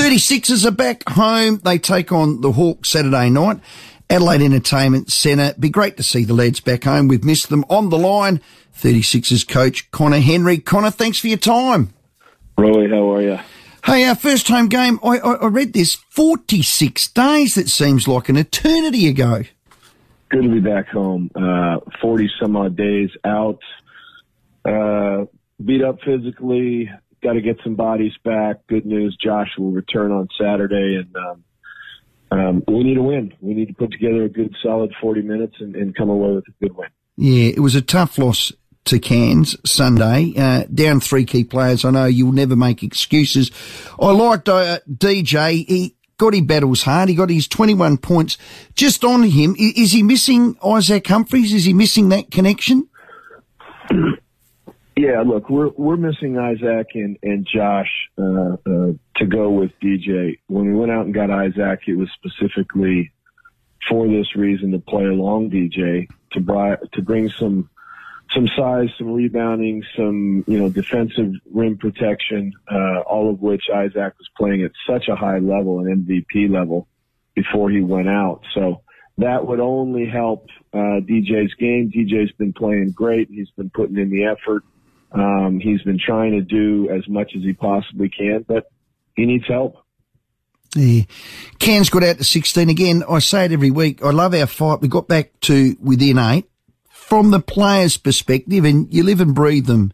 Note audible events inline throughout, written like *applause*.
36ers are back home. They take on the Hawks Saturday night. Adelaide Entertainment Centre. Be great to see the lads back home. We've missed them on the line. 36ers coach Conner Henry. Conner, thanks for your time. Roy, how are you? Hey, our first home game, I, I, I read this 46 days. That seems like an eternity ago. Good to be back home. Uh, 40 some odd days out. Uh, beat up physically, got to get some bodies back. Good news, Josh will return on Saturday, and um, um, we need a win. We need to put together a good, solid 40 minutes and, and come away with a good win. Yeah, it was a tough loss to Cairns Sunday. Uh, down three key players. I know you'll never make excuses. I liked uh, DJ. He got his battles hard. He got his 21 points. Just on him, is he missing Isaac Humphries? Is he missing that connection? *clears throat* Yeah, look, we're we're missing Isaac and and Josh uh, uh, to go with DJ. When we went out and got Isaac, it was specifically for this reason to play along DJ to bri- to bring some some size, some rebounding, some you know defensive rim protection, uh, all of which Isaac was playing at such a high level, an MVP level, before he went out. So that would only help uh, DJ's game. DJ's been playing great. He's been putting in the effort. Um, he's been trying to do as much as he possibly can, but he needs help. Yeah. Cairns got out to 16 again. I say it every week. I love our fight. We got back to within eight. From the players' perspective, and you live and breathe them,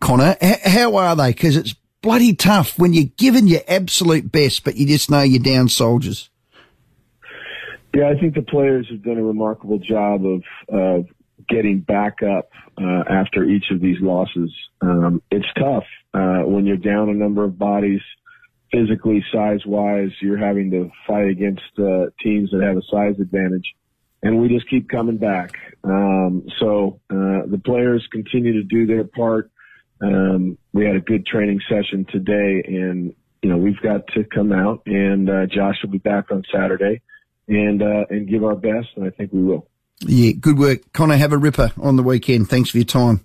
Conner, how are they? Because it's bloody tough when you're given your absolute best, but you just know you're down soldiers. Yeah, I think the players have done a remarkable job of, of getting back up uh, after each of these losses. Um, it's tough uh, when you're down a number of bodies, physically, size wise. You're having to fight against uh, teams that have a size advantage, and we just keep coming back. Um, so uh, the players continue to do their part. Um, we had a good training session today, and you know we've got to come out, and uh, Josh will be back on Saturday, and uh, and give our best, and I think we will. Yeah, good work. Conner, have a ripper on the weekend. Thanks for your time.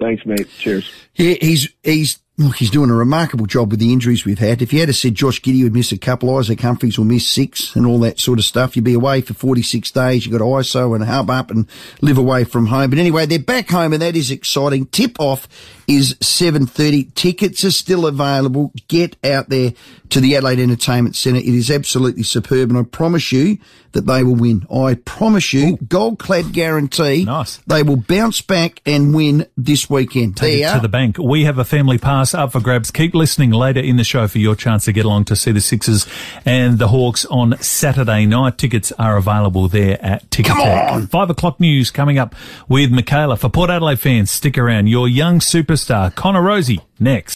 Thanks, mate. Cheers. Yeah, he's he's look, he's doing a remarkable job with the injuries we've had. If you had to said Josh Giddey would miss a couple, Isaac Humphries will miss six and all that sort of stuff, you'd be away for 46 days. You've got ISO and hub up and live away from home. But anyway, they're back home and that is exciting. Tip off is 7.30. Tickets are still available. Get out there to the Adelaide Entertainment Centre. It is absolutely superb and I promise you that they will win. I promise you, Ooh. gold clad guarantee. Nice. They will bounce back and win this weekend. Take it to the bank. We have a family pass up for grabs. Keep listening later in the show for your chance to get along to see the Sixers and the Hawks on Saturday night. Tickets are available there at Ticket Come on. Five o'clock news coming up with Michaela. For Port Adelaide fans, stick around. Your young superstar, Connor Rozee, next.